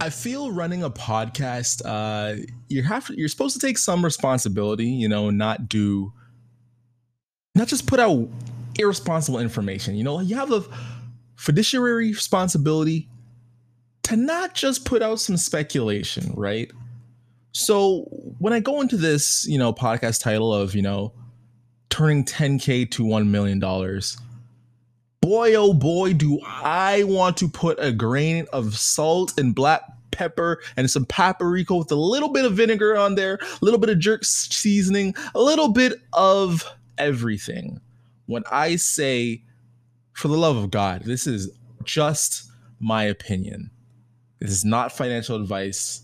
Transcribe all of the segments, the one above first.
I feel running a podcast, uh, you have to, you're supposed to take some responsibility, you know, not do, not just put out irresponsible information. You know, you have a fiduciary responsibility to not just put out some speculation, right? So when I go into this, you know, podcast title of, you know, turning 10K to $1 million, boy, oh boy, do I want to put a grain of salt and black pepper and some paprika with a little bit of vinegar on there, a little bit of jerk seasoning, a little bit of everything. When I say, for the love of God, this is just my opinion. This is not financial advice.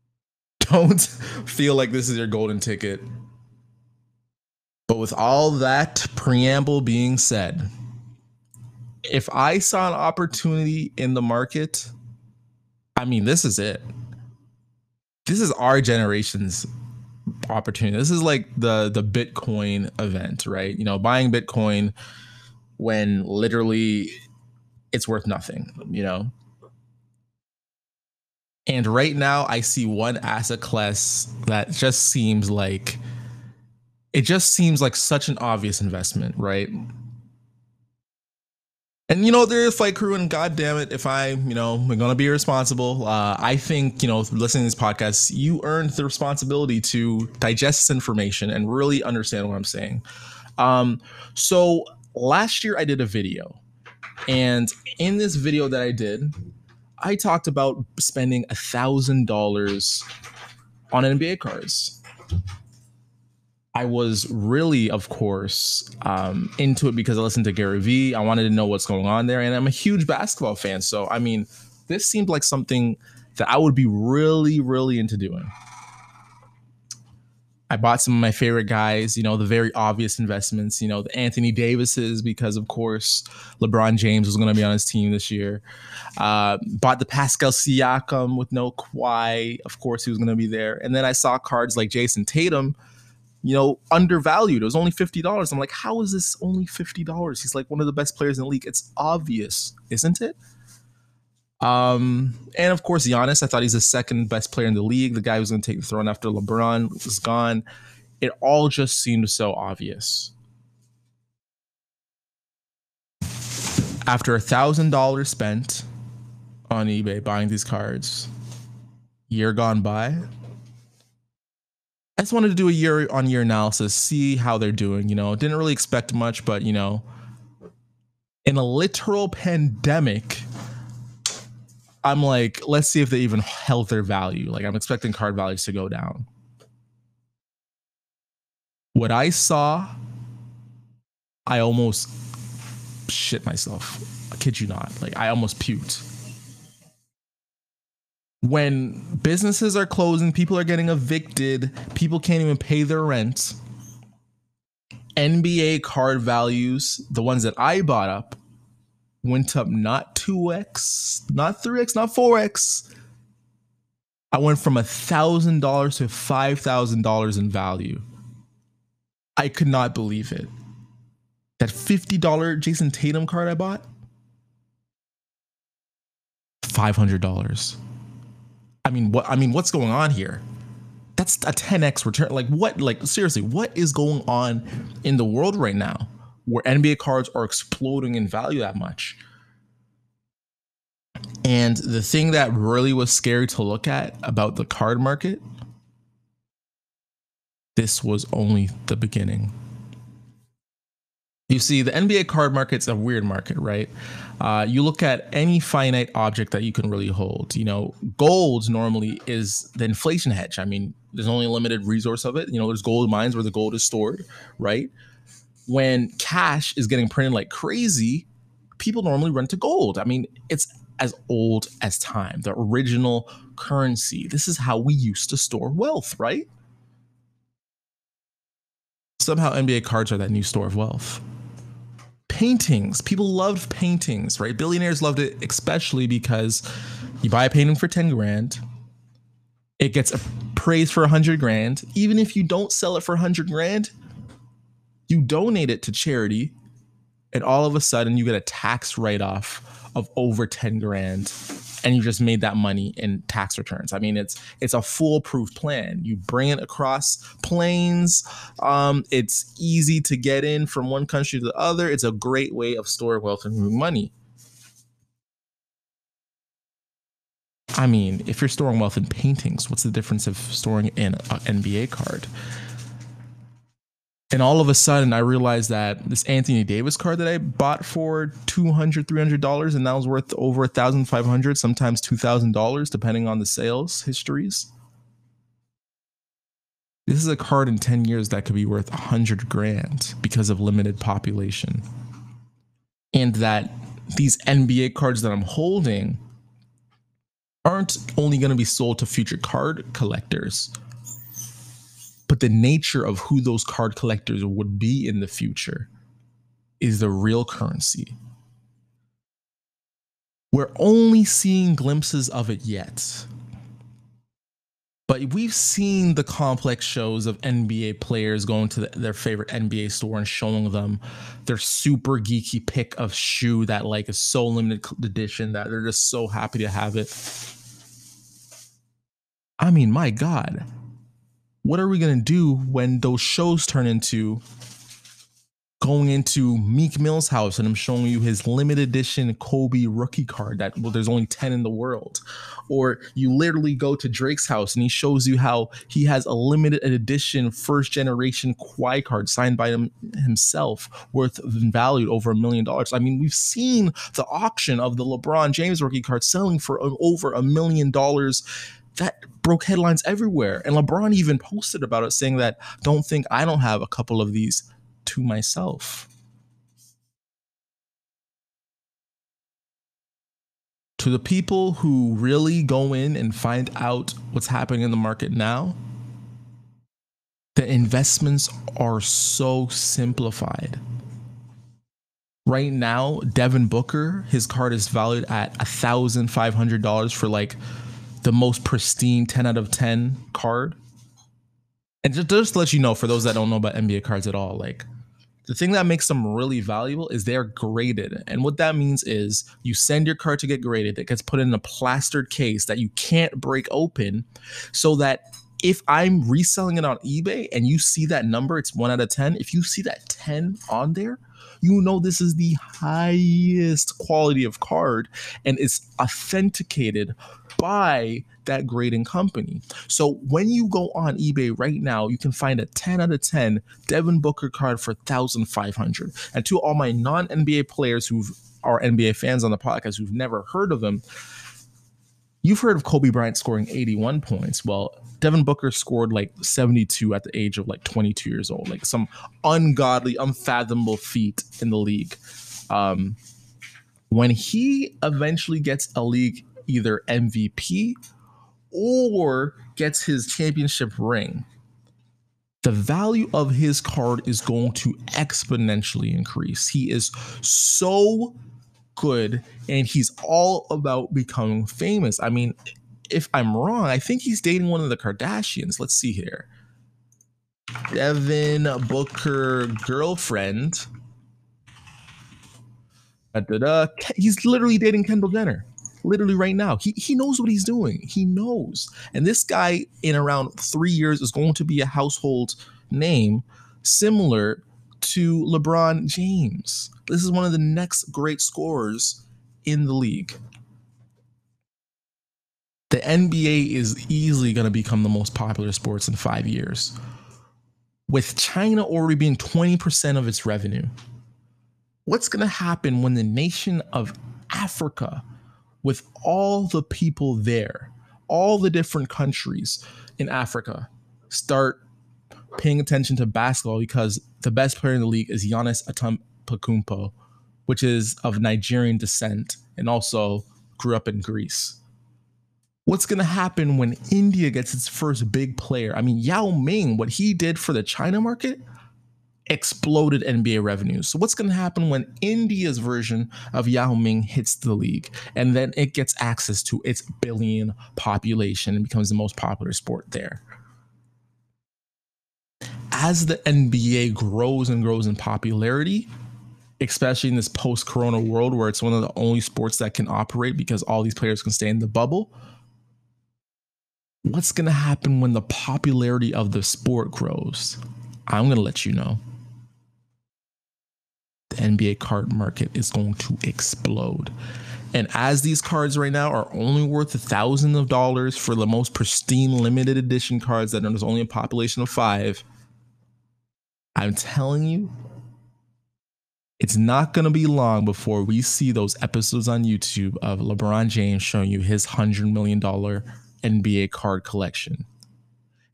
Don't feel like this is your golden ticket. But with all that preamble being said, if I saw an opportunity in the market, I mean, this is it. This is our generation's opportunity. This is like the the Bitcoin event, right? You know, buying Bitcoin when literally it's worth nothing, you know. And right now I see one asset class that just seems like it just seems like such an obvious investment, right? And you know, there's flight Crew, and God damn it, if I, you know, I'm gonna be responsible. Uh, I think, you know, listening to this podcast, you earned the responsibility to digest this information and really understand what I'm saying. Um, so last year I did a video, and in this video that I did, I talked about spending a thousand dollars on NBA cards. I was really, of course, um, into it because I listened to Gary Vee. I wanted to know what's going on there, and I'm a huge basketball fan. So, I mean, this seemed like something that I would be really, really into doing. I bought some of my favorite guys, you know, the very obvious investments, you know, the Anthony Davises, because of course LeBron James was going to be on his team this year. Uh, bought the Pascal Siakam with no Kawhi. Of course, he was going to be there. And then I saw cards like Jayson Tatum, you know, undervalued. It was only $50. I'm like, how is this only $50? He's like one of the best players in the league. It's obvious, isn't it? Um, and of course, Giannis, I thought he's the second best player in the league. The guy who's going to take the throne after LeBron was gone. It all just seemed so obvious. After a thousand dollars spent on eBay buying these cards, year gone by, I just wanted to do a year on year analysis, see how they're doing. You know, didn't really expect much, but you know, in a literal pandemic, I'm like, let's see if they even held their value. Like, I'm expecting card values to go down. What I saw, I almost shit myself. I kid you not. Like, I almost puked when businesses are closing, people are getting evicted, people can't even pay their rent. NBA card values, the ones that I bought up, went up not 2x, not 3x, not 4x. I went from $1,000 to $5,000 in value. I could not believe it. That $50 Jayson Tatum card I bought, $500. I mean, what I mean, what's going on here? That's a 10x return. Like what? Like seriously, what is going on in the world right now where NBA cards are exploding in value that much? And the thing that really was scary to look at about the card market, this was only the beginning. You see, the NBA card market's a weird market, right? Uh, you look at any finite object that you can really hold. You know, gold normally is the inflation hedge. I mean, there's only a limited resource of it. You know, there's gold mines where the gold is stored, right? When cash is getting printed like crazy, people normally run to gold. I mean, it's as old as time, the original currency. This is how we used to store wealth, right? Somehow NBA cards are that new store of wealth paintings. People loved paintings, right? Billionaires loved it, especially because you buy a painting for 10 grand, it gets appraised for 100 grand. Even if you don't sell it for 100 grand, you donate it to charity, and all of a sudden you get a tax write off of over 10 grand and you just made that money in tax returns. I mean, it's it's a foolproof plan. You bring it across planes. Um, it's easy to get in from one country to the other. It's a great way of storing wealth and money. I mean, if you're storing wealth in paintings, what's the difference of storing in an NBA card? And all of a sudden, I realized that this Anthony Davis card that I bought for $200, $300, and that was worth over 1500 sometimes $2,000, depending on the sales histories. This is a card in 10 years that could be worth 100 grand because of limited population. And that these NBA cards that I'm holding aren't only going to be sold to future card collectors but the nature of who those card collectors would be in the future is the real currency. We're only seeing glimpses of it yet. But we've seen the complex shows of NBA players going to the, their favorite NBA store and showing them their super geeky pick of shoe that like is so limited edition that they're just so happy to have it. I mean, my God, what are we gonna do when those shows turn into going into Meek Mill's house and I'm showing you his limited edition Kobe rookie card that well there's only 10 in the world or you literally go to Drake's house and he shows you how he has a limited edition first generation Kawhi card signed by him himself worth valued over a million dollars. I mean, we've seen the auction of the LeBron James rookie card selling for over a million dollars that broke headlines everywhere. And LeBron even posted about it, saying that don't think I don't have a couple of these to myself. To the people who really go in and find out what's happening in the market now, the investments are so simplified. Right now, Devin Booker, his card is valued at $1,500 for like the most pristine 10 out of 10 card. And just, just to let you know, for those that don't know about NBA cards at all, like the thing that makes them really valuable is they're graded. And what that means is you send your card to get graded, it gets put in a plastered case that you can't break open so that if I'm reselling it on eBay and you see that number, it's one out of 10. If you see that 10 on there, you know this is the highest quality of card and it's authenticated by that grading company. So when you go on eBay right now, you can find a 10 out of 10 Devin Booker card for 1500. And to all my non-NBA players who are NBA fans on the podcast who've never heard of them, you've heard of Kobe Bryant scoring 81 points. Well, Devin Booker scored like 72 at the age of like 22 years old, like some ungodly, unfathomable feat in the league. Um, when he eventually gets a league either MVP or gets his championship ring, the value of his card is going to exponentially increase. He is so good and he's all about becoming famous. I mean, if I'm wrong, I think he's dating one of the Kardashians. Let's see here. Devin Booker girlfriend. Da-da-da. He's literally dating Kendall Jenner literally right now. He he knows what he's doing. He knows. And this guy in around 3 years is going to be a household name similar to LeBron James. This is one of the next great scorers in the league. The NBA is easily going to become the most popular sports in 5 years. With China already being 20% of its revenue. What's going to happen when the nation of Africa with all the people there, all the different countries in Africa start paying attention to basketball because the best player in the league is Giannis Antetokounmpo, which is of Nigerian descent and also grew up in Greece. What's going to happen when India gets its first big player? I mean, Yao Ming, what he did for the China market, exploded NBA revenues. So what's going to happen when India's version of Yao Ming hits the league and then it gets access to its billion population and becomes the most popular sport there? As the NBA grows and grows in popularity, especially in this post corona world where it's one of the only sports that can operate because all these players can stay in the bubble. What's going to happen when the popularity of the sport grows? I'm going to let you know. The NBA card market is going to explode. And as these cards right now are only worth a thousand of dollars for the most pristine limited edition cards that there's only a population of five, I'm telling you, it's not going to be long before we see those episodes on YouTube of LeBron James showing you his $100 million NBA card collection.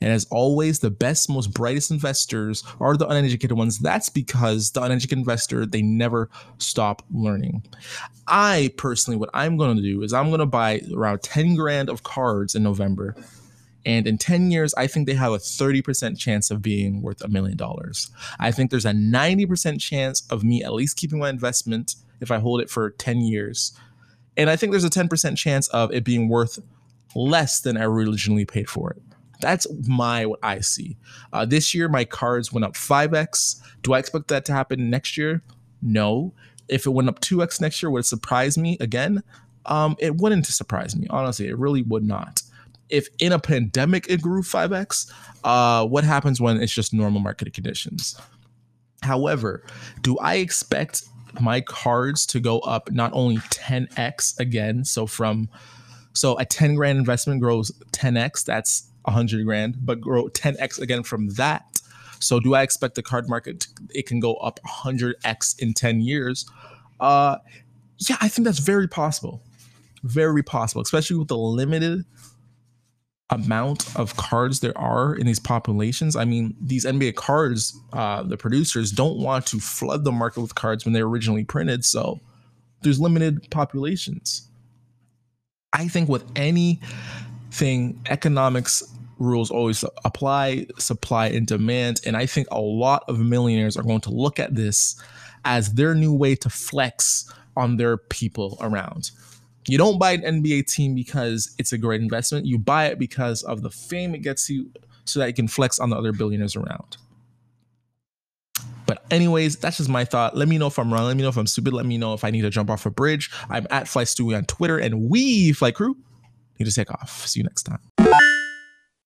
And as always, the best, most brightest investors are the uneducated ones. That's because the uneducated investor, they never stop learning. I personally, what I'm going to do is I'm going to buy around 10 grand of cards in November. And in 10 years, I think they have a 30% chance of being worth a million dollars. I think there's a 90% chance of me at least keeping my investment if I hold it for 10 years. And I think there's a 10% chance of it being worth less than I originally paid for it. That's my what I see. Uh, this year, my cards went up 5x. Do I expect that to happen next year? No. If it went up 2x next year, would it surprise me again? Um, it wouldn't surprise me. Honestly, it really would not. If in a pandemic it grew 5x, uh, what happens when it's just normal market conditions? However, do I expect my cards to go up not only 10x again? So from so a 10 grand investment grows 10x. That's 100 grand, but grow 10x again from that. So do I expect the card market it can go up 100x in 10 years? Uh yeah, I think that's very possible. Very possible, especially with the limited amount of cards there are in these populations. I mean, these NBA cards, uh, the producers don't want to flood the market with cards when they're originally printed. So there's limited populations. I think with anything, economics rules always apply, supply and demand. And I think a lot of millionaires are going to look at this as their new way to flex on their people around. You don't buy an NBA team because it's a great investment. You buy it because of the fame it gets you so that you can flex on the other billionaires around. But anyways, that's just my thought. Let me know if I'm wrong. Let me know if I'm stupid. Let me know if I need to jump off a bridge. I'm at Fly Stewie on Twitter, and we, Flight Crew, need to take off. See you next time.